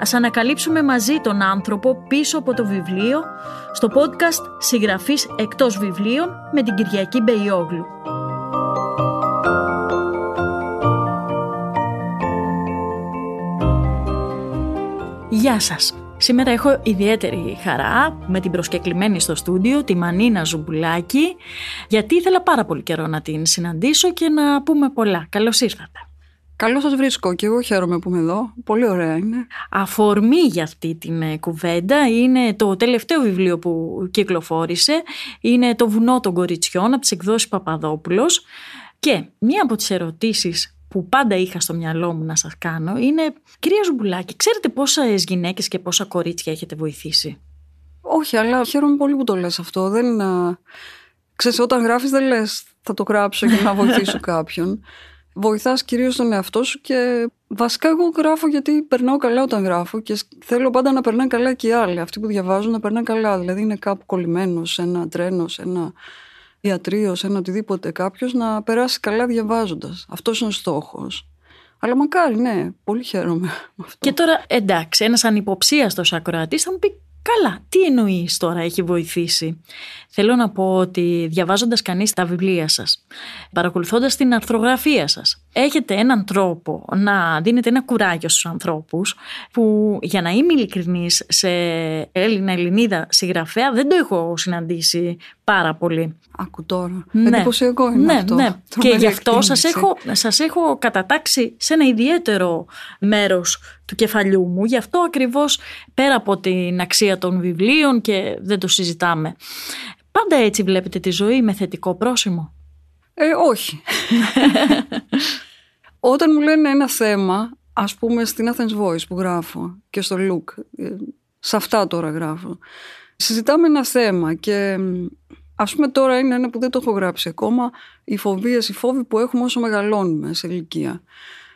Ας ανακαλύψουμε μαζί τον άνθρωπο πίσω από το βιβλίο στο podcast «Συγγραφείς εκτός βιβλίων» με την Κυριακή Μπεϊόγλου. Γεια σας! Σήμερα έχω ιδιαίτερη χαρά με την προσκεκλημένη στο στούντιο, τη Μανίνα Ζουμπουλάκη, γιατί ήθελα πάρα πολύ καιρό να την συναντήσω και να πούμε πολλά. Καλώς ήρθατε. Καλώς σας βρίσκω και εγώ χαίρομαι που είμαι εδώ. Πολύ ωραία είναι. Αφορμή για αυτή την ε, κουβέντα είναι το τελευταίο βιβλίο που κυκλοφόρησε. Είναι το βουνό των κοριτσιών από τις εκδόσεις Παπαδόπουλος. Και μία από τις ερωτήσεις που πάντα είχα στο μυαλό μου να σας κάνω είναι «Κυρία Ζουμπουλάκη, ξέρετε πόσες γυναίκες και πόσα κορίτσια έχετε βοηθήσει» Όχι, αλλά χαίρομαι πολύ που το λες αυτό. Δεν, ξέρεις, όταν γράφεις δεν λες θα το γράψω για να βοηθήσω κάποιον. Βοηθάς κυρίως τον εαυτό σου και βασικά εγώ γράφω γιατί περνάω καλά όταν γράφω και θέλω πάντα να περνάνε καλά και οι άλλοι. Αυτοί που διαβάζουν να περνάνε καλά. Δηλαδή είναι κάπου κολλημένος σε ένα τρένο, σε ένα ιατρείο, σε ένα οτιδήποτε κάποιος να περάσει καλά διαβάζοντας. Αυτός είναι ο στόχος. Αλλά μακάρι, ναι, πολύ χαίρομαι με αυτό. Και τώρα, εντάξει, ένας ανυποψίαστος ακροατής θα μου πει Καλά, τι εννοείς τώρα έχει βοηθήσει; Θέλω να πω ότι διαβάζοντας κανείς τα βιβλία σας, παρακολουθώντας την αρθρογραφία σας, έχετε έναν τρόπο να δίνετε ένα κουράγιο στους ανθρώπους που για να είμαι ειλικρινής σε Έλληνα Ελληνίδα συγγραφέα δεν το έχω συναντήσει πάρα πολύ. Άκου τώρα. Ναι. Εντυπωσιακό είναι ναι, αυτό. Ναι. Και γι' αυτό σας έχω, σας έχω κατατάξει σε ένα ιδιαίτερο μέρος του κεφαλιού μου. Γι' αυτό ακριβώς πέρα από την αξία των βιβλίων και δεν το συζητάμε. Πάντα έτσι βλέπετε τη ζωή με θετικό πρόσημο; Ε, όχι. Όταν μου λένε ένα θέμα, ας πούμε στην Athens Voice που γράφω και στο Look, ε, σε αυτά τώρα γράφω, συζητάμε ένα θέμα και Α πούμε τώρα είναι ένα που δεν το έχω γράψει ακόμα, οι φοβίες, οι φόβοι που έχουμε όσο μεγαλώνουμε σε ηλικία.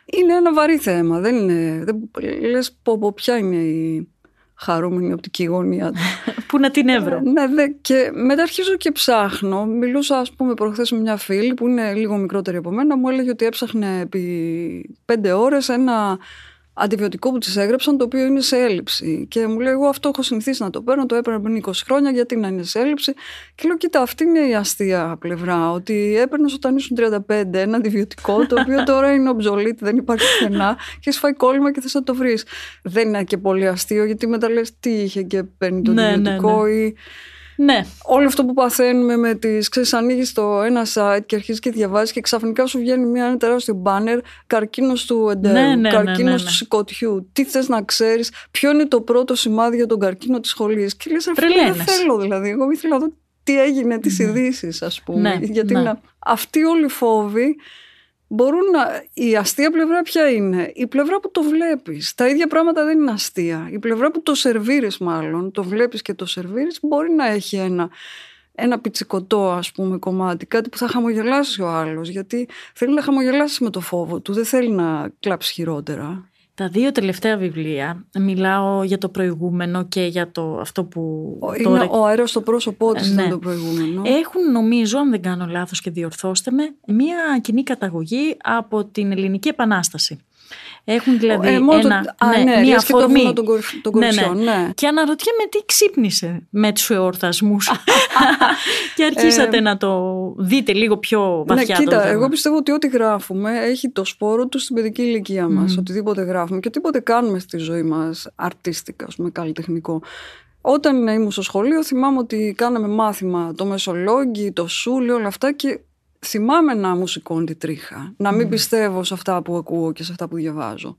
Είναι ένα βαρύ θέμα, δεν είναι, δεν, λες πω, πω ποια είναι η χαρούμενη οπτική γωνία Πού να την έβρω; ναι, δε, και μετά αρχίζω και ψάχνω. Μιλούσα, ας πούμε, προχθές με μια φίλη που είναι λίγο μικρότερη από μένα. Μου έλεγε ότι έψαχνε επί πέντε ώρες ένα αντιβιωτικό που τη έγραψαν, το οποίο είναι σε έλλειψη. Και μου λέει: Εγώ αυτό έχω συνηθίσει να το παίρνω, το έπαιρνα πριν 20 χρόνια, γιατί να είναι σε έλλειψη. Και λέω: Κοίτα, αυτή είναι η αστεία πλευρά. Ότι έπαιρνες όταν ήσουν 35 ένα αντιβιωτικό, το οποίο τώρα είναι obsolete, δεν υπάρχει πουθενά, και έχεις φάει κόλλημα και θες να το βρεις. Δεν είναι και πολύ αστείο, γιατί μετά λες τι είχε και παίρνει το ναι, ναι αντιβιωτικό ναι, ναι. ή. Ναι. Όλο αυτό που παθαίνουμε με τις. ξέρεις, ανοίγεις το ένα site και αρχίζεις και διαβάζεις και ξαφνικά σου βγαίνει μια, ένα τεράστιο μπάνερ καρκίνος του εντέρου, ναι, ναι, καρκίνος ναι, ναι, του σηκωτιού. Τι θες να ξέρεις, ποιο είναι το πρώτο σημάδι για τον καρκίνο της σχολής. Και λες, δεν θέλω δηλαδή. Εγώ ήθελα να δω τι έγινε, τις ειδήσεις, ας πούμε. Γιατί να, αυτοί όλοι οι φόβοι μπορούν να... Η αστεία πλευρά ποια είναι; Η πλευρά που το βλέπεις. Τα ίδια πράγματα δεν είναι αστεία. Η πλευρά που το σερβίρεις μάλλον, το βλέπεις και το σερβίρεις, μπορεί να έχει ένα, ένα πιτσικωτό ας πούμε κομμάτι, κάτι που θα χαμογελάσει ο άλλος, γιατί θέλει να χαμογελάσει με το φόβο του, δεν θέλει να κλάψει χειρότερα. Τα δύο τελευταία βιβλία, μιλάω για το προηγούμενο και για το αυτό που... Είναι τώρα... ο αέρας στο πρόσωπό της ναι. το προηγούμενο. Έχουν νομίζω, αν δεν κάνω λάθος και διορθώστε με, μία κοινή καταγωγή από την Ελληνική Επανάσταση. Έχουν δηλαδή ε, ένα, α, ναι, ναι, μία αφορμή. Τον, τον ναι, ναι. ναι. Και αναρωτιέμαι τι ξύπνησε με τους εορτασμούς και αρχίσατε ε, να το δείτε λίγο πιο βαθιά. Ναι, κοίτα, εγώ πιστεύω ότι ό,τι γράφουμε έχει το σπόρο του στην παιδική ηλικία μας. Οτιδήποτε γράφουμε και οτιδήποτε κάνουμε στη ζωή μας αρτίστικα, με καλλιτεχνικό. Όταν ήμουν στο σχολείο θυμάμαι ότι κάναμε μάθημα το μεσολόγγι, το σούλι, όλα αυτά και θυμάμαι να μου σηκώνει τη τρίχα. Να μην πιστεύω σε αυτά που ακούω και σε αυτά που διαβάζω.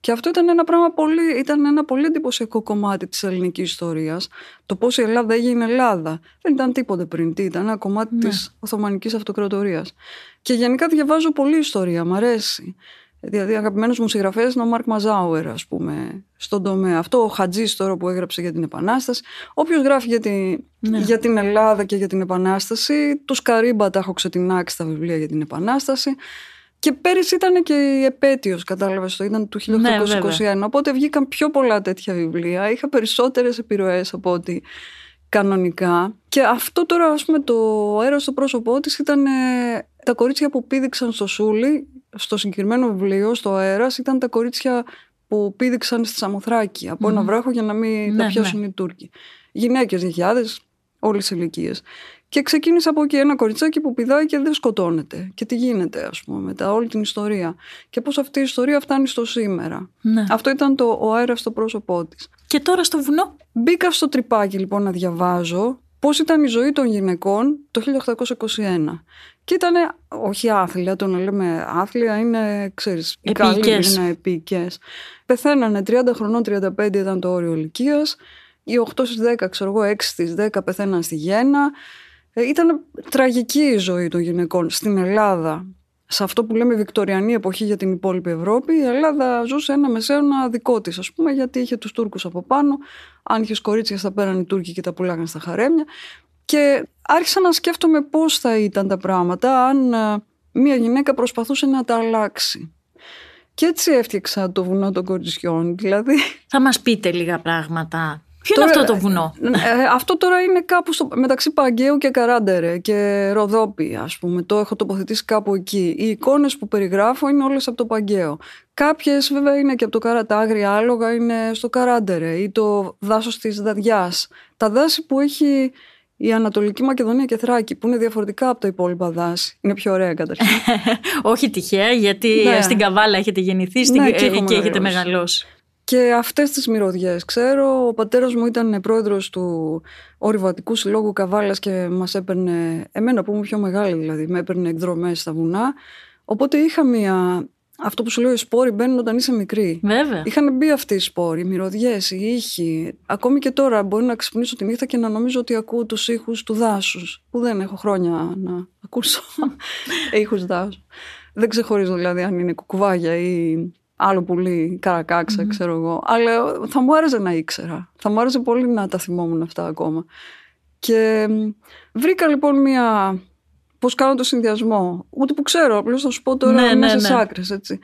Και αυτό ήταν ένα πράγμα πολύ, ήταν ένα πολύ εντυπωσιακό κομμάτι της ελληνικής ιστορίας. Το πώς η Ελλάδα έγινε Ελλάδα. Δεν ήταν τίποτε πριν. Τι ήταν ένα κομμάτι ναι. της Οθωμανικής Αυτοκρατορίας. Και γενικά διαβάζω πολύ ιστορία, μ' αρέσει. Δηλαδή, αγαπημένος μου συγγραφέας είναι ο Μάρκ Μαζάουερ, ας πούμε, στον τομέα αυτό. Ο Χατζής τώρα που έγραψε για την Επανάσταση. Όποιος γράφει για, τη, ναι. για την Ελλάδα και για την Επανάσταση, του Καρύμπα τα έχω ξετινάξει τα βιβλία για την Επανάσταση. Και πέρυσι ήταν και η επέτειος, κατάλαβες το, ήταν του 1821. Ναι, οπότε βγήκαν πιο πολλά τέτοια βιβλία. Είχα περισσότερες επιρροές από ότι κανονικά. Και αυτό τώρα, ας πούμε, το αέρας στο πρόσωπό της ήταν τα κορίτσια που πήδηξαν στο Σούλι, στο συγκεκριμένο βιβλίο, στο αέρας, ήταν τα κορίτσια που πήδηξαν στη Σαμοθράκη από ένα βράχο για να μην ναι, τα πιάσουν ναι. οι Τούρκοι. Γυναίκες, γιαγιάδες, όλες οι ηλικίες. Και ξεκίνησε από εκεί ένα κοριτσάκι που πηδάει και δεν σκοτώνεται. Και τι γίνεται, ας πούμε, μετά όλη την ιστορία. Και πώς αυτή η ιστορία φτάνει στο σήμερα. Ναι. Αυτό ήταν το, ο αέρας στο πρόσωπό της. Και τώρα στο βουνό. Μπήκα στο τρυπάκι λοιπόν να διαβάζω πώς ήταν η ζωή των γυναικών το 1821. Και ήταν, όχι άθλια, το να λέμε άθλια είναι, ξέρεις, οι καλοί είναι επίκες. Πεθαίνανε 30 χρονών, 35 ήταν το όριο ηλικίας. Οι 8 στις 10, ξέρω εγώ, 6 στις 10 πεθαίναν στη Γέννα. Ε, ήταν τραγική η ζωή των γυναικών στην Ελλάδα. Σε αυτό που λέμε Βικτοριανή εποχή για την υπόλοιπη Ευρώπη, η Ελλάδα ζούσε ένα μεσαίωνα δικό της, ας πούμε, γιατί είχε τους Τούρκους από πάνω. Αν είχες κορίτσια, θα πέραν οι Τούρκοι και τα πουλάγαν στα χαρέμια. Και άρχισα να σκέφτομαι πώς θα ήταν τα πράγματα αν ε, μια γυναίκα προσπαθούσε να τα αλλάξει. Και έτσι έφτιαξα το βουνό των κοριτσιών. Δηλαδή... Θα μας πείτε λίγα πράγματα Ποιο είναι αυτό το βουνό; Ε, αυτό τώρα είναι κάπου στο, μεταξύ Παγκαίου και Καράντερε και Ροδόπη, ας πούμε. Το έχω τοποθετήσει κάπου εκεί. Οι εικόνες που περιγράφω είναι όλες από το Παγκαίο. Κάποιες βέβαια είναι και από το Καρατάγρι, άλογα είναι στο Καράντερε ή το δάσος της Δαδιάς. Τα δάση που έχει η Ανατολική Μακεδονία και Θράκη, που είναι διαφορετικά από τα υπόλοιπα δάση. Είναι πιο ωραία καταρχήν. Όχι τυχαία, γιατί ναι. στην Καβάλα έχετε γεννηθεί ναι, και, εκεί έχετε μεγαλώσει. Και αυτές τις μυρωδιές ξέρω. Ο πατέρας μου ήταν πρόεδρος του Ορειβατικού Συλλόγου Καβάλας και μας έπαιρνε, εμένα που είμαι πιο μεγάλη δηλαδή, με έπαιρνε εκδρομές στα βουνά. Οπότε είχα μία αυτό που σου λέω, οι σπόροι μπαίνουν όταν είσαι μικρή. Βέβαια. Είχαν μπει αυτοί οι σπόροι, οι μυρωδιές, οι ήχοι. Ακόμη και τώρα μπορεί να ξυπνήσω τη νύχτα και να νομίζω ότι ακούω τους ήχους του δάσους. Που δεν έχω χρόνια να ακούσω ήχους δάσους. Δεν ξεχωρίζω δηλαδή αν είναι κουκουβάγια ή άλλο πουλί, καρακάξα, ξέρω εγώ. Αλλά θα μου άρεσε να ήξερα. Θα μου άρεσε πολύ να τα θυμόμουν αυτά ακόμα. Και βρήκα λοιπόν μία. Πώς κάνω το συνδυασμό. Ούτε που ξέρω, απλώς θα σου πω τώρα ναι, μέσα ναι, ναι. άκρες, έτσι.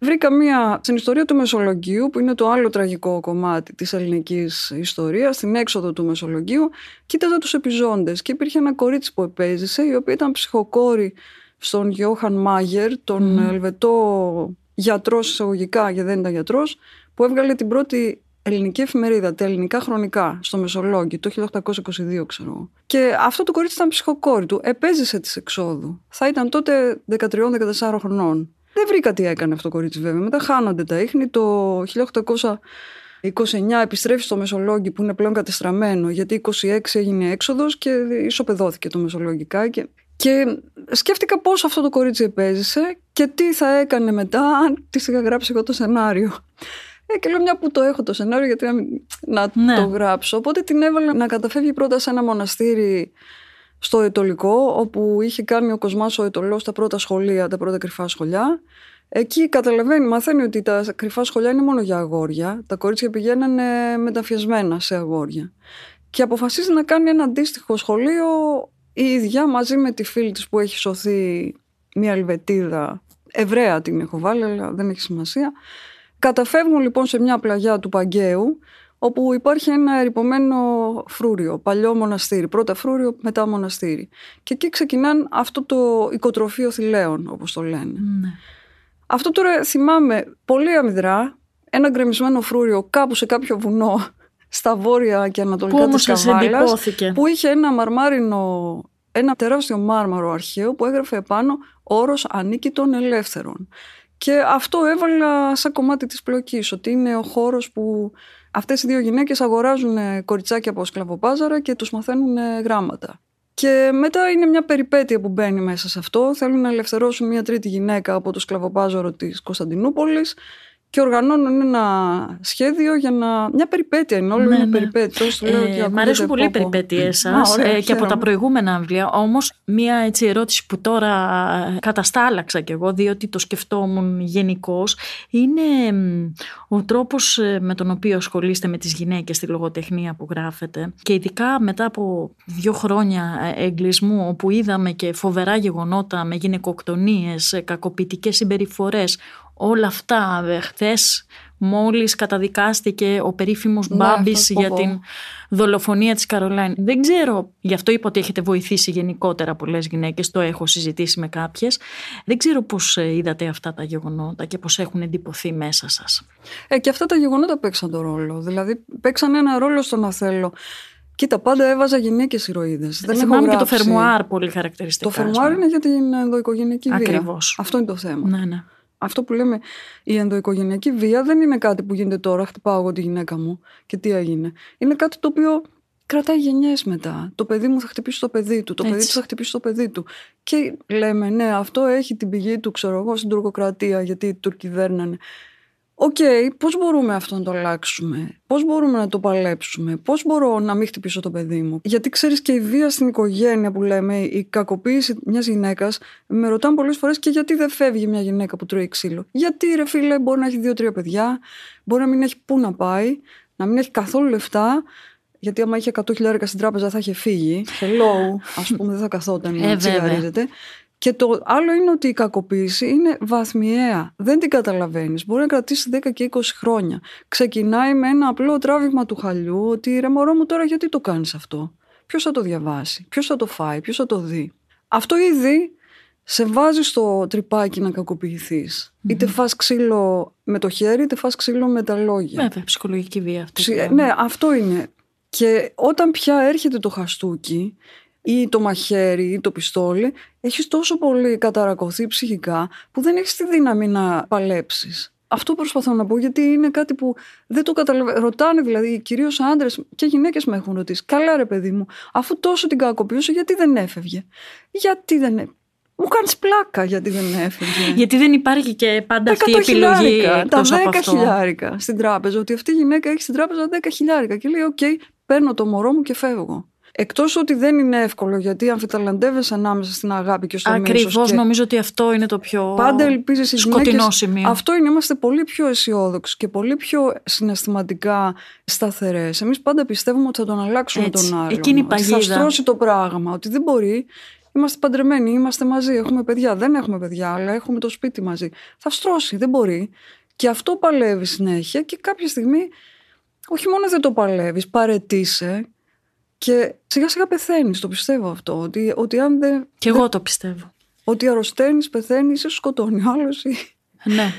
Βρήκα μία στην ιστορία του Μεσολογγίου, που είναι το άλλο τραγικό κομμάτι της ελληνικής ιστορίας, στην έξοδο του Μεσολογγίου. Κοίταζα τους επιζώντες και υπήρχε ένα κορίτσι που επέζησε, η οποία ήταν ψυχοκόρη στον Γιώχαν Μάγερ, τον mm. Ελβετό γιατρός εισαγωγικά, γιατί δεν ήταν γιατρός, που έβγαλε την πρώτη ελληνική εφημερίδα, τα ελληνικά χρονικά, στο Μεσολόγγι, το 1822, ξέρω. Και αυτό το κορίτσι ήταν ψυχοκόρη του. Επέζησε της εξόδου. Θα ήταν τότε 13-14 χρονών. Δεν βρήκα τι έκανε αυτό το κορίτσι, βέβαια. Μετά χάνονται τα ίχνη. Το 1829 επιστρέφει στο Μεσολόγγι που είναι πλέον κατεστραμμένο γιατί 26 έγινε έξοδος και ισοπεδώθηκε το Μεσολογγικά και και σκέφτηκα πώς αυτό το κορίτσι επέζησε και τι θα έκανε μετά αν της είχα γράψει εγώ το σενάριο. Ε, και λέω μια που το έχω το σενάριο γιατί να, ναι. το γράψω. Οπότε την έβαλα να καταφεύγει πρώτα σε ένα μοναστήρι στο Ετωλικό όπου είχε κάνει ο Κοσμάς ο Ετωλός τα πρώτα σχολεία, τα πρώτα κρυφά σχολιά. Εκεί καταλαβαίνει, μαθαίνει ότι τα κρυφά σχολιά είναι μόνο για αγόρια. Τα κορίτσια πηγαίνανε μεταφιασμένα σε αγόρια. Και αποφασίζει να κάνει ένα αντίστοιχο σχολείο η ίδια μαζί με τη φίλη της που έχει σωθεί μια Ελβετίδα, Εβραία την έχω βάλει, αλλά δεν έχει σημασία. Καταφεύγουν λοιπόν σε μια πλαγιά του Παγκαίου, όπου υπάρχει ένα ερυπωμένο φρούριο, παλιό μοναστήρι. Πρώτα φρούριο, μετά μοναστήρι. Και εκεί ξεκινάνε αυτό το οικοτροφείο θηλαίων, όπως το λένε. Ναι. Αυτό τώρα θυμάμαι πολύ αμυδρά, ένα γκρεμισμένο φρούριο κάπου σε κάποιο βουνό στα βόρεια και ανατολικά που της Καβάλας που είχε ένα μαρμάρινο, ένα τεράστιο μάρμαρο αρχαίο που έγραφε επάνω όρος ανήκει των ελεύθερων. Και αυτό έβαλα σαν κομμάτι της πλοκής, ότι είναι ο χώρος που αυτές οι δύο γυναίκες αγοράζουν κοριτσάκια από σκλαβοπάζαρα και τους μαθαίνουν γράμματα. Και μετά είναι μια περιπέτεια που μπαίνει μέσα σε αυτό. Θέλουν να ελευθερώσουν μια τρίτη γυναίκα από το σκλαβοπάζαρο της Κωνσταντινούπολης και οργανώνουν ένα σχέδιο για να. μια περιπέτεια. Είναι όλο ναι, είναι ναι. περιπέτεια. Ε, μ' αρέσουν πολύ οι περιπέτειε σας ε, και από τα προηγούμενα βιβλία. Όμως, μία έτσι ερώτηση που τώρα καταστάλαξα κι εγώ, διότι το σκεφτόμουν γενικώς, είναι ο τρόπος ε, με τον οποίο ασχολείστε με τις γυναίκες στη λογοτεχνία που γράφετε. Και ειδικά μετά από δύο χρόνια ε, εγκλισμού, όπου είδαμε και φοβερά γεγονότα με γυναικοκτονίες, κακοποιητικές συμπεριφορές, όλα αυτά. Χθες μόλις καταδικάστηκε ο περίφημος ναι, Μπάμπης για την δολοφονία της Καρολάιν. Δεν ξέρω, γι' αυτό είπα ότι έχετε βοηθήσει γενικότερα πολλές γυναίκες, το έχω συζητήσει με κάποιες. Δεν ξέρω πώς ε, είδατε αυτά τα γεγονότα και πώς έχουν εντυπωθεί μέσα σας. Ε, και αυτά τα γεγονότα παίξαν τον ρόλο. Δηλαδή παίξαν ένα ρόλο στο να θέλω. Κοίτα, πάντα έβαζα γυναίκες ηρωίδες. Δεν θυμάμαι και το φερμουάρ πολύ χαρακτηριστικά. Το φερμουάρ είναι για την ενδοοικογενειακή βία. Ακριβώς. Αυτό είναι το θέμα. Ναι, ναι αυτό που λέμε η ενδοοικογενειακή βία δεν είναι κάτι που γίνεται τώρα, χτυπάω εγώ τη γυναίκα μου και τι έγινε. Είναι κάτι το οποίο κρατάει γενιές μετά. Το παιδί μου θα χτυπήσει το παιδί του, το παιδί του θα χτυπήσει το παιδί του. Και λέμε, ναι, αυτό έχει την πηγή του, ξέρω εγώ, στην τουρκοκρατία, γιατί οι Τούρκοι δέρνανε. OK, okay, πώς μπορούμε αυτό να το αλλάξουμε, πώς μπορούμε να το παλέψουμε, πώς μπορώ να μην χτυπήσω το παιδί μου; Γιατί ξέρεις και η βία στην οικογένεια που λέμε, η κακοποίηση μιας γυναίκας, με ρωτάνε πολλές φορές και γιατί δεν φεύγει μια γυναίκα που τρώει ξύλο. Γιατί ρε φίλε μπορεί να έχει δύο-τρία παιδιά, μπορεί να μην έχει πού να πάει, να μην έχει καθόλου λεφτά, γιατί άμα είχε 100 χιλιάρικα στην τράπεζα θα είχε φύγει. Hello, ας πούμε δεν θα καθόταν να τσιγαρίζεται. Και το άλλο είναι ότι η κακοποίηση είναι βαθμιαία. Δεν την καταλαβαίνεις. Μπορεί να κρατήσει 10 και 20 χρόνια. Ξεκινάει με ένα απλό τράβηγμα του χαλιού ότι ρε μωρό μου τώρα γιατί το κάνεις αυτό; Ποιος θα το διαβάσει, ποιος θα το φάει, ποιος θα το δει; Αυτό ήδη σε βάζει στο τρυπάκι να κακοποιηθείς. Mm-hmm. Είτε φας ξύλο με το χέρι, είτε φας ξύλο με τα λόγια. Βέβαια, ψυχολογική βία αυτή. ναι, αυτό είναι. Και όταν πια έρχεται το χαστούκι, ή το μαχαίρι ή το πιστόλι, έχεις τόσο πολύ καταρακωθεί ψυχικά που δεν έχεις τη δύναμη να παλέψεις. Αυτό προσπαθώ να πω γιατί είναι κάτι που δεν το καταλαβαίνω. Ρωτάνε δηλαδή, κυρίως άντρες και γυναίκες με έχουν ρωτήσει. Καλά, ρε παιδί μου, αφού τόσο την κακοποιούσε, γιατί δεν έφευγε; Γιατί δεν έφευγε. Μου κάνεις πλάκα γιατί δεν έφευγε; Γιατί δεν υπάρχει και πάντα αυτή η επιλογή. Τα 10 χιλιάρικα στην τράπεζα. Ότι αυτή η γυναίκα έχει στην τράπεζα 10 χιλιάρικα. Και λέει: Οκ, παίρνω το μωρό μου και φεύγω. Εκτός ότι δεν είναι εύκολο γιατί αμφιταλαντεύεσαι ανάμεσα στην αγάπη και στο μίσος. Ακριβώς, νομίζω ότι αυτό είναι το πιο Πάντα ελπίζεις σκοτεινό σημείο. Αυτό είναι, είμαστε πολύ πιο αισιόδοξοι και πολύ πιο συναισθηματικά σταθερές. Εμείς πάντα πιστεύουμε ότι θα τον αλλάξουμε Έτσι. τον άλλο. Εκείνη η παγίδα. Θα στρώσει το πράγμα, ότι δεν μπορεί. Είμαστε παντρεμένοι, είμαστε μαζί, έχουμε παιδιά. Δεν έχουμε παιδιά, αλλά έχουμε το σπίτι μαζί. Θα στρώσει, δεν μπορεί. Και αυτό παλεύει συνέχεια και κάποια στιγμή όχι μόνο δεν το παλεύεις, παρετήσει και σιγά σιγά πεθαίνεις, το πιστεύω αυτό. Ότι, ότι αν δεν. Κι εγώ το πιστεύω. Ότι αρρωσταίνεις, πεθαίνεις, ή σκοτώνει άλλος. Ή... Ναι.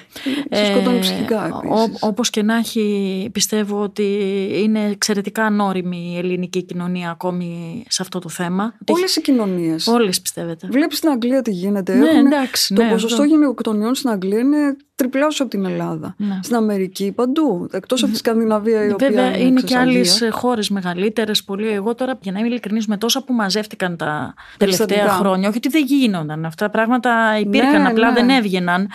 Σε σκοτώνει ε, ψυχικά. Όπως και να έχει, πιστεύω ότι είναι εξαιρετικά ανώριμη η ελληνική κοινωνία ακόμη σε αυτό το θέμα. Όλες οι κοινωνίες. Όλες πιστεύετε. Βλέπεις στην Αγγλία τι γίνεται. Ναι, εντάξει, το ναι, ποσοστό γυναικοκτονιών στην Αγγλία είναι τριπλάσιο από την Ελλάδα. Ναι. Στην Αμερική, παντού. Εκτός από τη Σκανδιναβία, η οποία. Βέβαια, είναι, είναι και άλλες χώρες μεγαλύτερες. Πολύ. Εγώ τώρα, για να είμαι ειλικρινής, με τόσα που μαζεύτηκαν τα τελευταία χρόνια, όχι ότι δεν γίνονταν. Αυτά τα πράγματα υπήρχαν, Ναι, απλά ναι. δεν έβγαιναν.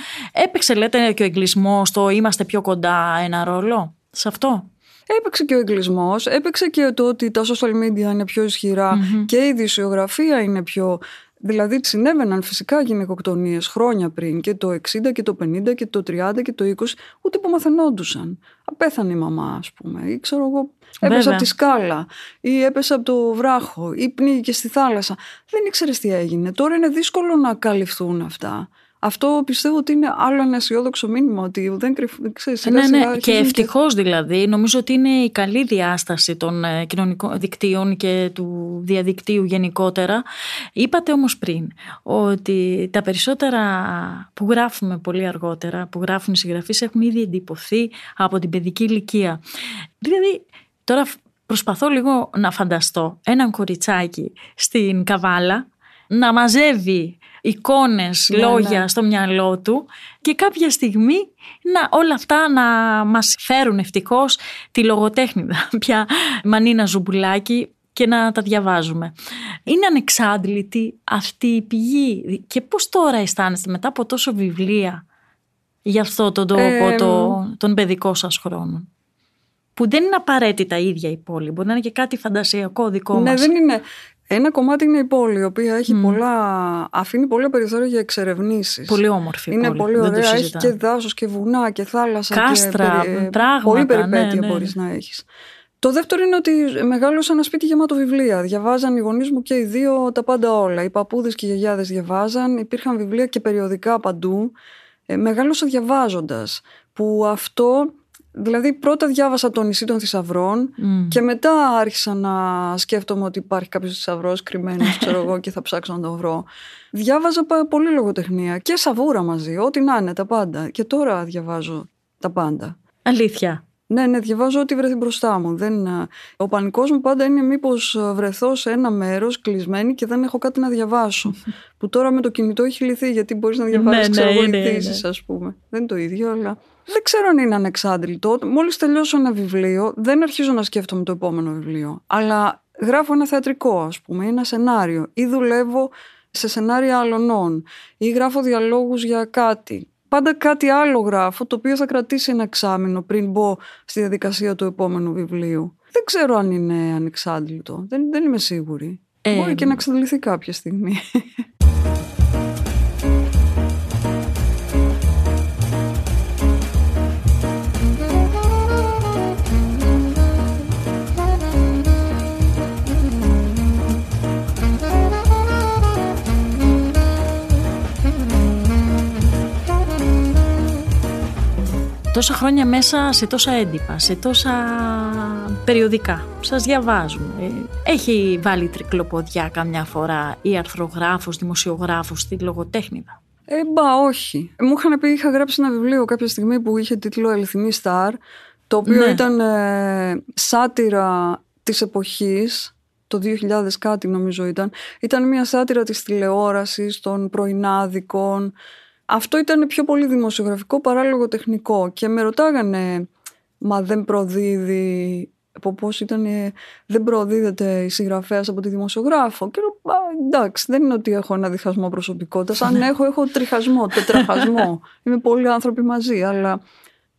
Έπαιξε, λέτε, και ο εγκλισμός, το είμαστε πιο κοντά ένα ρόλο; Σε αυτό; Έπαιξε και ο εγκλισμός, έπαιξε και το ότι τα social media είναι πιο ισχυρα και η ειδησιογραφία είναι πιο. Δηλαδή συνέβαιναν φυσικά γυναικοκτονίες χρόνια πριν και το 60 και το 50 και το 30 και το 20, ούτε που μαθαινόντουσαν. Απέθανε η μαμά, ας πούμε, ή ξέρω εγώ, έπεσε Βέβαια. από τη σκάλα, ή έπεσε από το βράχο, ή πνίγηκε στη θάλασσα. Δεν ήξερες τι έγινε. Τώρα είναι δύσκολο να καλυφθούν αυτά. Αυτό πιστεύω ότι είναι άλλο ένα αισιόδοξο μήνυμα, ότι δεν κρυφ... ξέρεις, σιγά ναι, σιγά ναι. Και αρχίζουν ευτυχώς δηλαδή. Νομίζω ότι είναι η καλή διάσταση των ε, κοινωνικών δικτύων και του διαδικτύου γενικότερα. Είπατε όμως πριν ότι τα περισσότερα που γράφουμε πολύ αργότερα, που γράφουν οι συγγραφείς, έχουν ήδη εντυπωθεί από την παιδική ηλικία. Δηλαδή, τώρα προσπαθώ λίγο να φανταστώ έναν κοριτσάκι στην Καβάλα να μαζεύει εικόνες, Ναι, λόγια ναι. στο μυαλό του και κάποια στιγμή να, όλα αυτά να μας φέρουν ευτυχώς τη λογοτέχνιδα πια Μανίνα Ζουμπουλάκη και να τα διαβάζουμε. Είναι ανεξάντλητη αυτή η πηγή και πώς τώρα αισθάνεστε μετά από τόσα βιβλία για αυτό τον τόπο το, τον παιδικό σας χρόνο; Που δεν είναι απαραίτητα ίδια η πόλη. Μπορεί να είναι και κάτι φαντασιακό δικό ναι, μας. δεν είναι. Ένα κομμάτι είναι η πόλη, η οποία έχει πολλά, αφήνει πολλά περιθώρια για εξερευνήσεις. Πολύ όμορφη. Είναι πόλη, πολύ ωραία. Έχει και δάσος και βουνά και θάλασσα. Κάστρα, και πράγματα. Πολύ περιπέτεια ναι, ναι. μπορείς να έχεις. Το δεύτερο είναι ότι μεγάλωσα ένα σπίτι γεμάτο βιβλία. Διαβάζαν οι γονείς μου και οι δύο τα πάντα όλα. Οι παππούδες και οι γιαγιάδες διαβάζαν. Υπήρχαν βιβλία και περιοδικά παντού. Ε, μεγάλωσα διαβάζοντας. Που αυτό Δηλαδή πρώτα διάβασα το νησί των θησαυρών και μετά άρχισα να σκέφτομαι ότι υπάρχει κάποιος θησαυρός κρυμμένος, ξέρω εγώ, και θα ψάξω να τον βρω. Διάβαζα πολύ λογοτεχνία και σαβούρα μαζί, ό,τι να είναι, τα πάντα. Και τώρα διαβάζω τα πάντα. Αλήθεια. Ναι, ναι, διαβάζω ό,τι βρεθεί μπροστά μου. Δεν... Ο πανικός μου πάντα είναι μήπως βρεθώ σε ένα μέρος κλεισμένη και δεν έχω κάτι να διαβάσω. που τώρα με το κινητό έχει λυθεί, γιατί μπορείς να διαβάσεις, ναι, ξέρω εγώ, ναι, ειδήσεις, ας πούμε. Δεν είναι το ίδιο, αλλά. Δεν ξέρω αν είναι ανεξάντλητο. Μόλις τελειώσω ένα βιβλίο, δεν αρχίζω να σκέφτομαι το επόμενο βιβλίο. Αλλά γράφω ένα θεατρικό, ας πούμε, ένα σενάριο. Ή δουλεύω σε σενάρια αλωνών. Ή γράφω διαλόγους για κάτι. Πάντα κάτι άλλο γράφω, το οποίο θα κρατήσει ένα εξάμεινο πριν μπω στη διαδικασία του επόμενου βιβλίου. Δεν ξέρω αν είναι ανεξάντλητο. Δεν, δεν είμαι σίγουρη. Ε, Μπορεί και να εξαντληθεί κάποια στιγμή. τόσα χρόνια μέσα σε τόσα έντυπα, σε τόσα περιοδικά. Σας διαβάζουν. Ε, έχει βάλει τρικλοποδιά καμιά φορά ή αρθρογράφος, δημοσιογράφος στη λογοτέχνηδα; Ε, μπα, όχι. Μου είχαν πει, είχα γράψει ένα βιβλίο κάποια στιγμή που είχε τίτλο Αληθινή Σταρ, το οποίο ναι. ήταν ε, σάτυρα της εποχής, το 2000 κάτι νομίζω ήταν. Ήταν μια σάτυρα της τηλεόρασης, των πρωινάδικων, αυτό ήταν πιο πολύ δημοσιογραφικό παρά λογοτεχνικό και με ρωτάγανε μα δεν προδίδει από πώς ήταν, δεν προδίδεται η συγγραφέας από τη δημοσιογράφο. Και λέω, εντάξει, δεν είναι ότι έχω ένα διχασμό προσωπικότητας. Αν ναι. έχω, έχω τριχασμό, τετραχασμό. Είμαι πολλοί άνθρωποι μαζί. Αλλά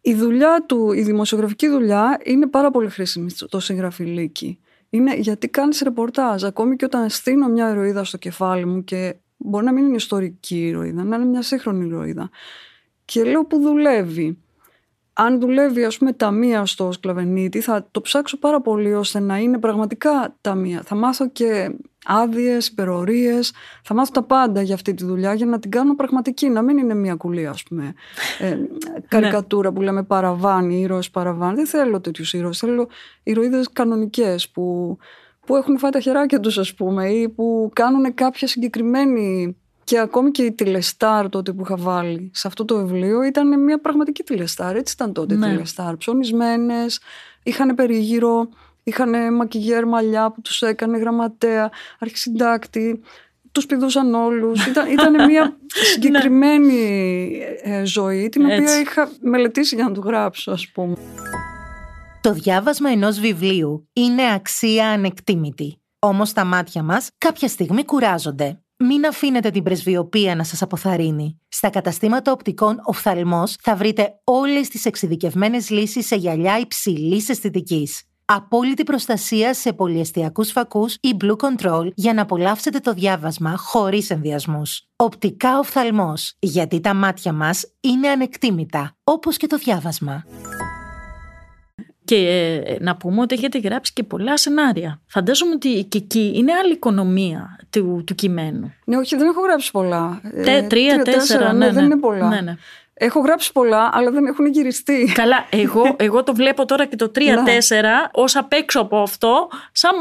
η δουλειά του, η δημοσιογραφική δουλειά είναι πάρα πολύ χρήσιμη στο συγγραφιλίκι. Είναι γιατί κάνεις ρεπορτάζ. Ακόμη και όταν στείλω μια ηρωίδα στο κεφάλι μου και Μπορεί να μην είναι ιστορική ηρωίδα, να είναι μια σύγχρονη ηρωίδα. Και λέω που δουλεύει. Αν δουλεύει ας πούμε ταμεία στο σκλαβενίτη θα το ψάξω πάρα πολύ ώστε να είναι πραγματικά ταμεία. Θα μάθω και άδειες, υπερορίες, θα μάθω τα πάντα για αυτή τη δουλειά για να την κάνω πραγματική, να μην είναι μια κουλή ας πούμε ε, ναι. καρικατούρα που λέμε παραβάνι, ήρωες παραβάνι. Δεν θέλω τέτοιους ήρωες, θέλω ηρωίδες κανονικές που που έχουν φάει τα χεράκια τους ας πούμε ή που κάνουν κάποια συγκεκριμένη και ακόμη και η τηλεστάρ τότε που είχα βάλει σε αυτό το βιβλίο ήταν μια πραγματική τηλεστάρ. Έτσι ήταν τότε ναι. τηλεστάρ. Ψωνισμένες, είχαν περίγυρο, είχαν μακιγέρ μαλλιά που τους έκανε γραμματέα, αρχισυντάκτη, τους πηδούσαν όλους. Ήταν, ήταν μια ναι. συγκεκριμένη ε, ζωή την οποία είχα μελετήσει για να του γράψω ας πούμε. Το διάβασμα ενός βιβλίου είναι αξία ανεκτήμητη. Όμως τα μάτια μας κάποια στιγμή κουράζονται. Μην αφήνετε την πρεσβειοποίηση να σας αποθαρρύνει. Στα καταστήματα οπτικών οφθαλμός θα βρείτε όλες τις εξειδικευμένες λύσεις σε γυαλιά υψηλής αισθητικής. Απόλυτη προστασία σε πολυεστιακούς φακούς ή Blue Control για να απολαύσετε το διάβασμα χωρίς ενδιασμούς. Οπτικά οφθαλμός, γιατί τα μάτια μας είναι ανεκτήμητα, όπως και το διάβασμα. Και ε, να πούμε ότι έχετε γράψει και πολλά σενάρια. Φαντάζομαι ότι και εκεί είναι άλλη οικονομία του, του κειμένου. Ναι, όχι, δεν έχω γράψει πολλά. Τε, ε, τρία, τέσσερα, ναι, ναι, δεν ναι. είναι πολλά. Ναι, ναι. Έχω γράψει πολλά, αλλά δεν έχουν γυριστεί. Καλά, εγώ, εγώ το βλέπω τώρα και το 3-4 ως απ' έξω από αυτό, σαν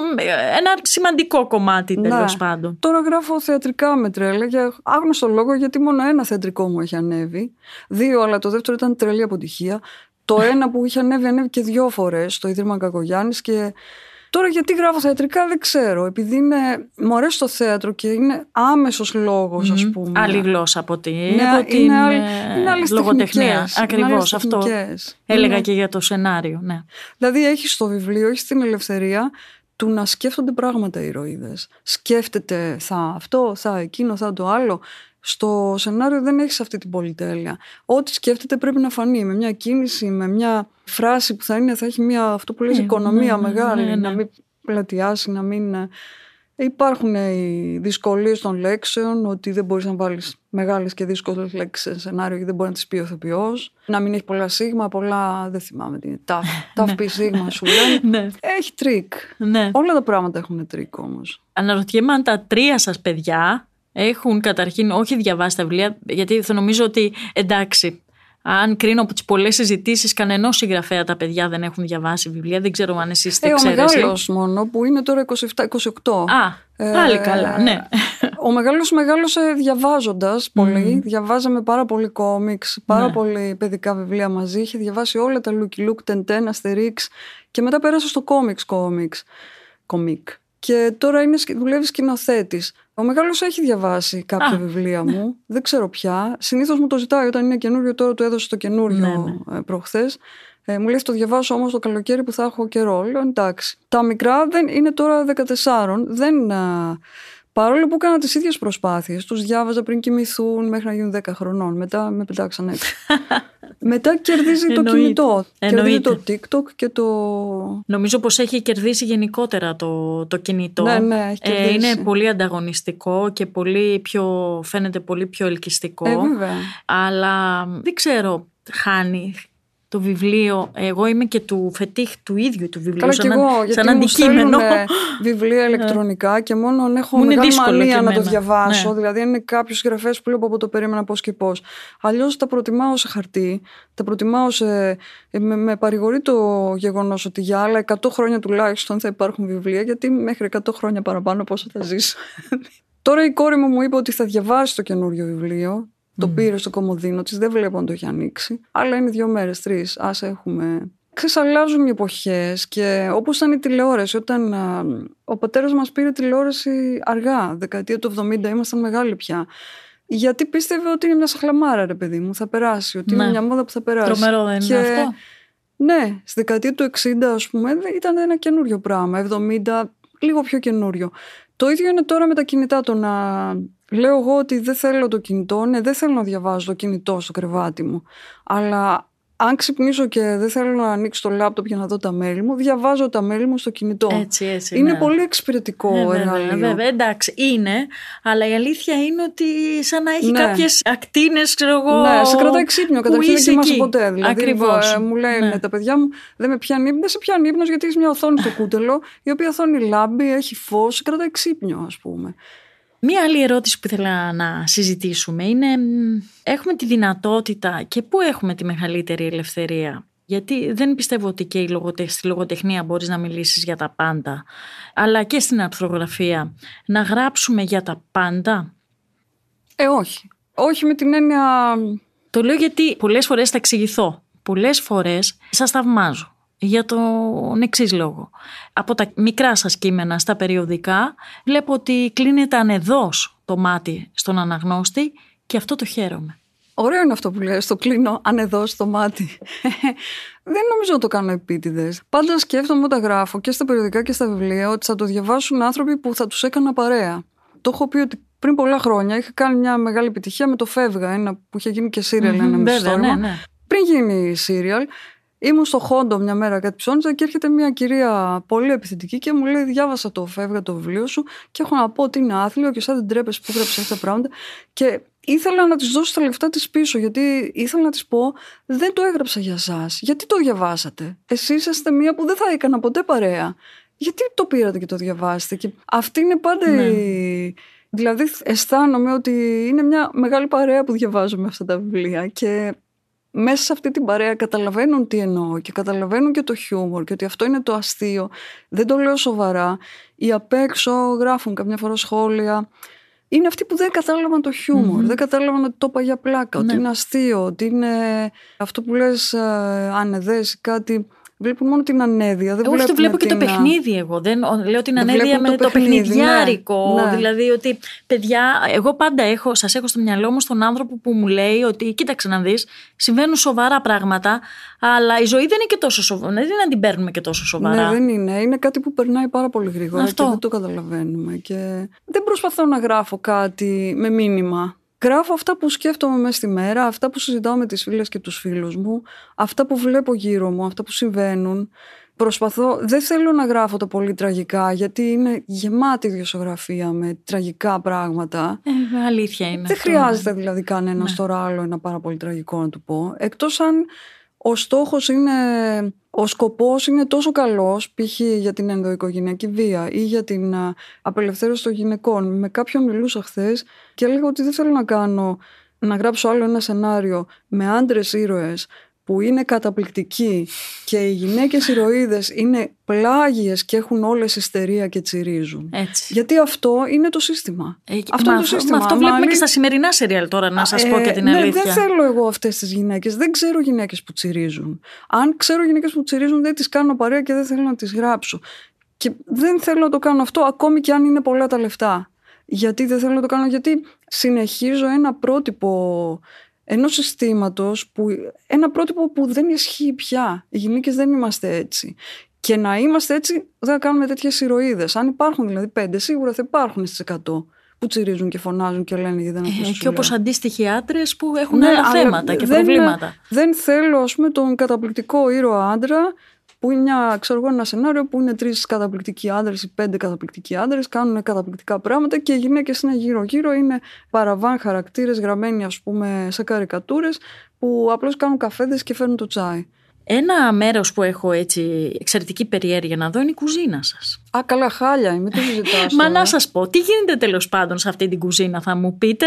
ένα σημαντικό κομμάτι τέλος ναι. πάντων. Τώρα γράφω θεατρικά με τρέλα για άγνωστο λόγο, γιατί μόνο ένα θεατρικό μου έχει ανέβει. Δύο, αλλά το δεύτερο ήταν τρελή αποτυχία. Το ένα που είχε ανέβει, ανέβει και δυο φορές στο Ίδρυμα Κακογιάννης και Τώρα γιατί γράφω θεατρικά δεν ξέρω. Επειδή είναι, μου αρέσει το θέατρο και είναι άμεσος λόγος ας πούμε. Άλλη γλώσσα από, τη, ναι, από την είναι, άλλη, είναι άλλες λογοτεχνία. Ακριβώς αυτό έλεγα είναι... και για το σενάριο. Ναι. Δηλαδή έχεις το βιβλίο, έχεις την ελευθερία του να σκέφτονται πράγματα οι ηρωίδες. Σκέφτεται θα αυτό, θα εκείνο, θα το άλλο Στο σενάριο δεν έχεις αυτή την πολυτέλεια. Ό,τι σκέφτεται πρέπει να φανεί με μια κίνηση, με μια φράση που θα, είναι, θα έχει μια, αυτό που λες, ναι, οικονομία ναι, ναι, μεγάλη, να μην πλατιάσει, να μην ε, Υπάρχουν οι δυσκολίες των λέξεων, ότι δεν μπορείς να βάλεις μεγάλες και δύσκολες λέξεις σε σενάριο γιατί δεν μπορεί να τις πει ο ηθοποιός. Να μην έχει πολλά σίγμα, πολλά. Δεν θυμάμαι τι είναι. Ταυ, ταυ, πι, σίγμα σου λένε. Ναι. Έχει τρικ. Ναι. Όλα τα πράγματα έχουν τρικ όμως. Αναρωτιέμαι αν τα τρία σας παιδιά έχουν καταρχήν όχι διαβάσει τα βιβλία, γιατί θα νομίζω ότι εντάξει, αν κρίνω από τις πολλές συζητήσεις, κανένα συγγραφέα τα παιδιά δεν έχουν διαβάσει βιβλία. Δεν ξέρω αν εσείς δεν ξέρετε. Ο μεγάλος μόνο που είναι τώρα 27-28. Α, πάλι ε, καλά, ναι. Ο μεγάλος μεγάλωσε διαβάζοντας πολύ. Mm. Διαβάζαμε πάρα πολύ κόμιξ, πάρα ναι. πολύ παιδικά βιβλία μαζί. Είχε διαβάσει όλα τα Lucky Luke, Tenten, Asterix και μετά πέρασε στο κόμιξ κόμιξ. Κομικ. Και τώρα είναι, δουλεύει σκηνοθέτης. Ο μεγάλος έχει διαβάσει κάποια βιβλία μου. Δεν ξέρω πια. Συνήθως μου το ζητάει όταν είναι καινούριο. Τώρα του έδωσε το καινούριο ναι, ναι. προχθές. Ε, μου λέει το διαβάσω όμως το καλοκαίρι που θα έχω καιρό. Λέω εντάξει. Τα μικρά δεν είναι τώρα 14. Δεν, Παρόλο που έκανα τις ίδιες προσπάθειες, τους διάβαζα πριν κοιμηθούν μέχρι να γίνουν 10 χρονών. Μετά με πετάξαν έξω. Μετά κερδίζει το κινητό. Κερδίζει το TikTok και το. Νομίζω πως έχει κερδίσει γενικότερα το, το κινητό. Ναι, ναι, έχει ε, είναι πολύ ανταγωνιστικό και πολύ πιο, φαίνεται πολύ πιο ελκυστικό. Ε, βέβαια. Αλλά δεν ξέρω, χάνει το βιβλίο. Εγώ είμαι και του φετίχ του ίδιου του βιβλίου. Καλά σαν, και εγώ, σαν αντικείμενο. βιβλία ηλεκτρονικά και μόνο έχω Μου μεγάλη μανία να το διαβάσω. Ναι. Δηλαδή, είναι κάποιος συγγραφέας που λέω από το περίμενα πώς και πώς. Αλλιώς τα προτιμάω σε χαρτί. Τα προτιμάω σε. Ε, με, με παρηγορεί το γεγονός ότι για άλλα 100 χρόνια τουλάχιστον θα υπάρχουν βιβλία, γιατί μέχρι 100 χρόνια παραπάνω πόσο θα ζήσω. Τώρα η κόρη μου μου είπε ότι θα διαβάσει το καινούριο βιβλίο το πήρε στο κομμωδίνο της, δεν βλέπω να το έχει ανοίξει. Αλλά είναι δύο μέρες, τρεις. Α έχουμε. Ξεσαλλάζουν οι εποχές και όπως ήταν η τηλεόραση, όταν ο πατέρας μας πήρε τηλεόραση αργά, δεκαετία του 70, ήμασταν μεγάλοι πια. Γιατί πίστευε ότι είναι μια σαχλαμάρα, ρε παιδί μου, θα περάσει, ότι είναι ναι. μια μόδα που θα περάσει. Τρομερό δεν είναι αυτό; Ναι, στη δεκαετία του 60, ας πούμε, ήταν ένα καινούριο πράγμα. 70, λίγο πιο καινούριο. Το ίδιο είναι τώρα με τα κινητά. Το να λέω εγώ ότι δεν θέλω το κινητό, ναι, δεν θέλω να διαβάζω το κινητό στο κρεβάτι μου. Αλλά αν ξυπνήσω και δεν θέλω να ανοίξω το λάπτοπ για να δω τα mail μου, διαβάζω τα mail μου στο κινητό. Έτσι, έτσι. Είναι ναι. πολύ εξυπηρετικό ναι, εργαλείο. Ναι, βέβαια, εντάξει, είναι, αλλά η αλήθεια είναι ότι σαν να έχει ναι. κάποιες ακτίνες, ξέρω εγώ. Ναι, σε κρατάει ξύπνιο. Καταρχήν δεν κοιμάσαι ποτέ. Δηλαδή, Ακριβώς. Ε, μου λένε ναι. τα παιδιά μου, δεν με πιάνει ύπνο, δεν σε πιάνει ύπνος γιατί έχεις μια οθόνη στο κούτελο, η οποία οθόνη λάμπει, έχει φως, σε κρατάει ξύπνιο, ας πούμε. Μία άλλη ερώτηση που ήθελα να συζητήσουμε είναι έχουμε τη δυνατότητα και πού έχουμε τη μεγαλύτερη ελευθερία; Γιατί δεν πιστεύω ότι και στη λογοτεχνία μπορείς να μιλήσεις για τα πάντα, αλλά και στην αρθρογραφία. Να γράψουμε για τα πάντα; Ε, όχι. Όχι με την έννοια... Το λέω γιατί πολλές φορές θα εξηγηθώ. Πολλές φορές σας θαυμάζω για τον εξής λόγο. Από τα μικρά σας κείμενα στα περιοδικά βλέπω ότι κλείνεται ανεδώς το μάτι στον αναγνώστη και αυτό το χαίρομαι. Ωραίο είναι αυτό που λες, το κλείνω ανεδώς το μάτι. Δεν νομίζω να το κάνω επίτηδες. Πάντα σκέφτομαι όταν γράφω και στα περιοδικά και στα βιβλία ότι θα το διαβάσουν άνθρωποι που θα τους έκανα παρέα. Το έχω πει ότι πριν πολλά χρόνια είχα κάνει μια μεγάλη επιτυχία με το Φεύγα, ένα που είχε γίνει και σύριαλ, ένα μυθιστόρημα. Ναι, ναι. Πριν γίνει σύριαλ, Ήμουν στο Χόντο μια μέρα κάτι ψώνιζα και έρχεται μια κυρία πολύ επιθετική και μου λέει: Διάβασα το φεύγα το βιβλίο σου και έχω να πω ότι είναι άθλιο και σαν δεν τρέπεσαι που έγραψε αυτά τα πράγματα. Και ήθελα να της δώσω τα λεφτά της πίσω, γιατί ήθελα να της πω: Δεν το έγραψα για εσά. Γιατί το διαβάσατε; Εσείς είστε μία που δεν θα έκανα ποτέ παρέα. Γιατί το πήρατε και το διαβάσετε; Και αυτή είναι πάντα ναι. η. Δηλαδή, αισθάνομαι ότι είναι μια μεγάλη παρέα που διαβάζουμε αυτά τα βιβλία. Και μέσα σε αυτή την παρέα καταλαβαίνουν τι εννοώ και καταλαβαίνουν και το χιούμορ και ότι αυτό είναι το αστείο. Δεν το λέω σοβαρά. Οι απ' έξω γράφουν καμιά φορά σχόλια. Είναι αυτοί που δεν κατάλαβαν το χιούμορ, δεν κατάλαβαν ότι το είπα για πλάκα, ότι ναι. είναι αστείο, ότι είναι αυτό που λες ε, ανεδές κάτι Βλέπουν μόνο την ανέδεια. Δεν Όχι, το βλέπω και το παιχνίδι εγώ. Δεν, λέω την ανέδεια με το, το παιχνιδιάρικο. Ναι, ναι. Δηλαδή ότι, παιδιά, εγώ πάντα έχω, σας έχω στο μυαλό μου στον άνθρωπο που μου λέει ότι, κοίταξε να δεις, συμβαίνουν σοβαρά πράγματα, αλλά η ζωή δεν είναι και τόσο σοβαρά. Δεν είναι να την παίρνουμε και τόσο σοβαρά. Ναι, δεν είναι. Είναι κάτι που περνάει πάρα πολύ γρήγορα Αυτό. και δεν το καταλαβαίνουμε. Και δεν προσπαθώ να γράφω κάτι με μήνυμα Γράφω αυτά που σκέφτομαι μέσα στη μέρα, αυτά που συζητάω με τις φίλες και τους φίλους μου, αυτά που βλέπω γύρω μου, αυτά που συμβαίνουν. Προσπαθώ, δεν θέλω να γράφω το πολύ τραγικά, γιατί είναι γεμάτη διοσιογραφία με τραγικά πράγματα. Ε, αλήθεια είναι. Δεν χρειάζεται δηλαδή κανένας ναι. τώρα άλλο ένα πάρα πολύ τραγικό να του πω. Εκτός αν ο στόχος είναι, ο σκοπός είναι τόσο καλός, π.χ. για την ενδοοικογενειακή βία ή για την απελευθέρωση των γυναικών. Με κάποιον μιλούσα χθες και έλεγα ότι δεν θέλω να κάνω να γράψω άλλο ένα σενάριο με άντρες ήρωες που είναι καταπληκτικοί και οι γυναίκες ηρωίδες είναι πλάγιες και έχουν όλες ιστερία και τσιρίζουν. Έτσι. Γιατί αυτό είναι το σύστημα. Ε, αυτό είναι το σύστημα. αυτό βλέπουμε και στα σημερινά σεριάλ τώρα, να σας πω και την ε, αλήθεια. δεν θέλω εγώ αυτές τις γυναίκες. Δεν ξέρω γυναίκες που τσιρίζουν. Αν ξέρω γυναίκες που τσιρίζουν δεν τις κάνω παρέα και δεν θέλω να τις γράψω. Και δεν θέλω να το κάνω αυτό ακόμη και αν είναι πολλά τα λεφτά. Γιατί δεν θέλω να το κάνω, γιατί συνεχίζω ένα πρότυπο ενός συστήματος που. ένα πρότυπο που δεν ισχύει πια. Οι γυναίκες δεν είμαστε έτσι. Και να είμαστε έτσι, δεν θα κάνουμε τέτοιες ηρωίδες. Αν υπάρχουν δηλαδή πέντε, σίγουρα θα υπάρχουν στις 100 που τσιρίζουν και φωνάζουν και λένε γιατί δεν ε, Και όπως αντίστοιχοι άντρες που έχουν ναι, άλλα θέματα και δεν, προβλήματα. Δεν θέλω, ας πούμε, τον καταπληκτικό ήρωα άντρα που είναι μια, ξέρω εγώ, ένα σενάριο που είναι τρεις καταπληκτικοί άντρες ή πέντε καταπληκτικοί άντρες, κάνουν καταπληκτικά πράγματα και οι γυναίκες είναι γύρω-γύρω, είναι παραβάν χαρακτήρες γραμμένοι, ας πούμε, σε καρικατούρες που απλώς κάνουν καφέδες και φέρνουν το τσάι. Ένα μέρος που έχω έτσι εξαιρετική περιέργεια να δω είναι η κουζίνα σας. Α, καλά, χάλια είμαι, τι ζητάω. Μα να σας πω, τι γίνεται τέλος πάντων σε αυτή την κουζίνα, θα μου πείτε;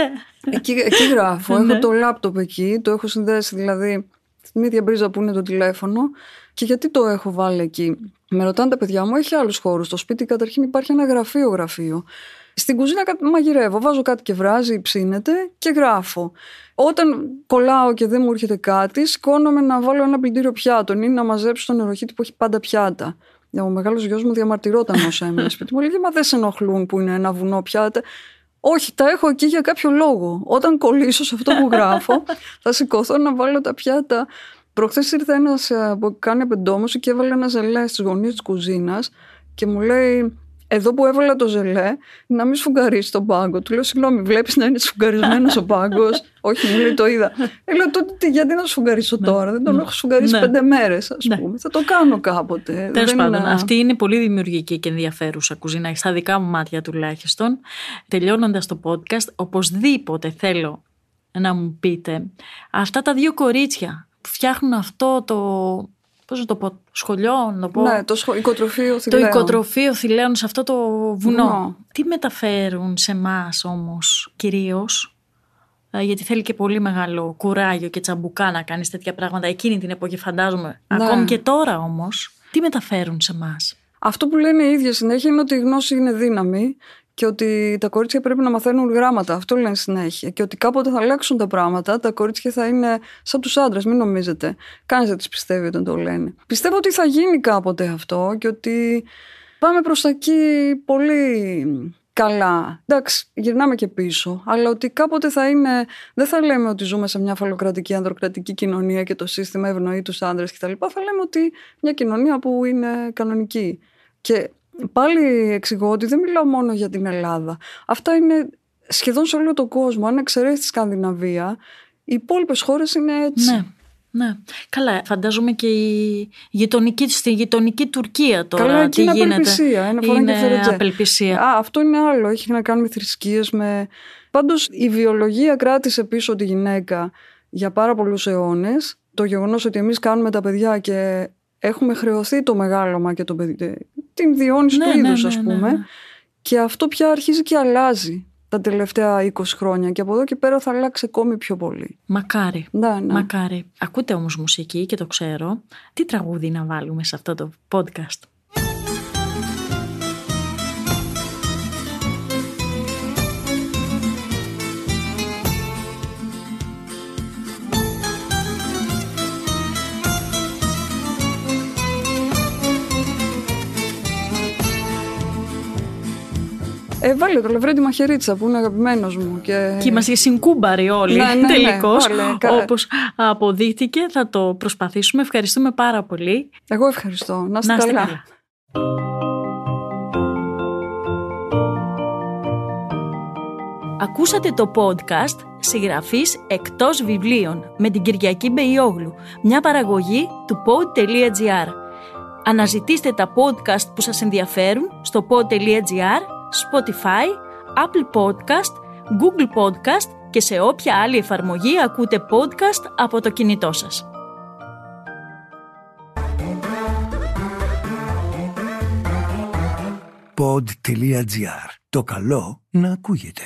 Εκεί, εκεί γράφω. έχω ναι. το λάπτοπ εκεί, το έχω συνδέσει δηλαδή στην ίδια μπρίζα που είναι το τηλέφωνο. Και γιατί το έχω βάλει εκεί; Με ρωτάνε τα παιδιά μου, έχει άλλους χώρους. Στο σπίτι καταρχήν υπάρχει ένα γραφείο-γραφείο. Στην κουζίνα μαγειρεύω, βάζω κάτι και βράζει, ψήνεται και γράφω. Όταν κολλάω και δεν μου έρχεται κάτι, σηκώνομαι να βάλω ένα πλυντήριο πιάτων ή να μαζέψω τον νεροχύτη που έχει πάντα πιάτα. Ο μεγάλος γιος μου διαμαρτυρόταν όσο έμεινε σπίτι μου. Λέει, Μα δεν σε ενοχλούν που είναι ένα βουνό πιάτα. Όχι, τα έχω εκεί για κάποιο λόγο. Όταν κολλήσω σε αυτό που γράφω, θα σηκωθώ να βάλω τα πιάτα Προχθές ήρθε ένας ε, που κάνει απεντόμωση και έβαλε ένα ζελέ στις γωνίες της κουζίνας και μου λέει: Εδώ που έβαλα το ζελέ, να μην σφουγγαρίσεις τον πάγκο. Του λέω: Συγγνώμη, βλέπεις να είναι σφουγγαρισμένος ο πάγκος; Όχι, μου λέει: Το είδα. Ε, λέω: Τότε γιατί να σφουγγαρίσω ναι. τώρα, δεν τον ναι. έχω σφουγγαρίσει ναι. πέντε μέρες, ας πούμε. Θα το κάνω κάποτε. Τέλος πάντων, αυτή είναι πολύ δημιουργική και ενδιαφέρουσα κουζίνα, στα δικά μου μάτια τουλάχιστον. Τελειώνοντας το podcast, οπωσδήποτε θέλω να μου πείτε αυτά τα δύο κορίτσια φτιάχνουν αυτό το. Πώς το πω, σχολιό, να το πω; Ναι, το σχο... οικοτροφείο θηλαίων. Το οικοτροφείο θηλαίων σε αυτό το βουνό. Τι μεταφέρουν σε εμάς όμως κυρίως, ε, γιατί θέλει και πολύ μεγάλο κουράγιο και τσαμπουκά να κάνεις τέτοια πράγματα εκείνη την εποχή, φαντάζομαι. Ναι. Ακόμη και τώρα όμως, τι μεταφέρουν σε εμάς; Αυτό που λένε οι ίδιοι συνέχεια είναι ότι η γνώση είναι δύναμη και ότι τα κορίτσια πρέπει να μαθαίνουν γράμματα. Αυτό λένε συνέχεια. Και ότι κάποτε θα αλλάξουν τα πράγματα, τα κορίτσια θα είναι σαν τους άντρες, μην νομίζετε. Κανείς δεν τις πιστεύει όταν το λένε. Πιστεύω ότι θα γίνει κάποτε αυτό και ότι πάμε προς τα εκεί πολύ καλά. Εντάξει, γυρνάμε και πίσω. Αλλά ότι κάποτε θα είναι. Δεν θα λέμε ότι ζούμε σε μια φαλοκρατική, ανδροκρατική κοινωνία και το σύστημα ευνοεί τους άντρες κτλ. Θα λέμε ότι μια κοινωνία που είναι κανονική. Και Πάλι εξηγώ ότι δεν μιλάω μόνο για την Ελλάδα. Αυτά είναι σχεδόν σε όλο τον κόσμο. Αν εξαιρέσεις τη Σκανδιναβία, οι υπόλοιπες χώρες είναι έτσι. Ναι. Ναι. Καλά, φαντάζομαι και η γειτονική, στη γειτονική Τουρκία τώρα. Καλά, τι είναι γίνεται. απελπισία. Είναι, είναι απελπισία. Α, αυτό είναι άλλο. Έχει να κάνει με θρησκείες. Με... Πάντως η βιολογία κράτησε πίσω τη γυναίκα για πάρα πολλούς αιώνες. Το γεγονός ότι εμείς κάνουμε τα παιδιά και έχουμε χρεωθεί το μεγάλωμα και το παιδί, την διόνυση ναι, του ναι, είδους ναι, ας ναι, πούμε. Και αυτό πια αρχίζει και αλλάζει τα τελευταία 20 χρόνια και από εδώ και πέρα θα αλλάξει ακόμη πιο πολύ. Μακάρι. Ναι, ναι. Μακάρι. Ακούτε όμως μουσική και το ξέρω. Τι τραγούδι να βάλουμε σε αυτό το podcast; Ε, βάλε το Λευρέντι Μαχαιρίτσα που είναι αγαπημένος μου. Και, και είμαστε συγκούμπαροι όλοι ναι, ναι, ναι τελικώς. Όπως αποδείχτηκε, θα το προσπαθήσουμε. Ευχαριστούμε πάρα πολύ. Εγώ ευχαριστώ. Να είστε, καλά. καλά. Ακούσατε το podcast συγγραφής εκτός βιβλίων με την Κυριακή Μπεϊόγλου, μια παραγωγή του pod.gr. Αναζητήστε τα podcast που σας ενδιαφέρουν στο pod.gr, Spotify, Apple Podcast, Google Podcast και σε όποια άλλη εφαρμογή ακούτε podcast από το κινητό σας. Pod.gr. Το καλό να ακούγεται.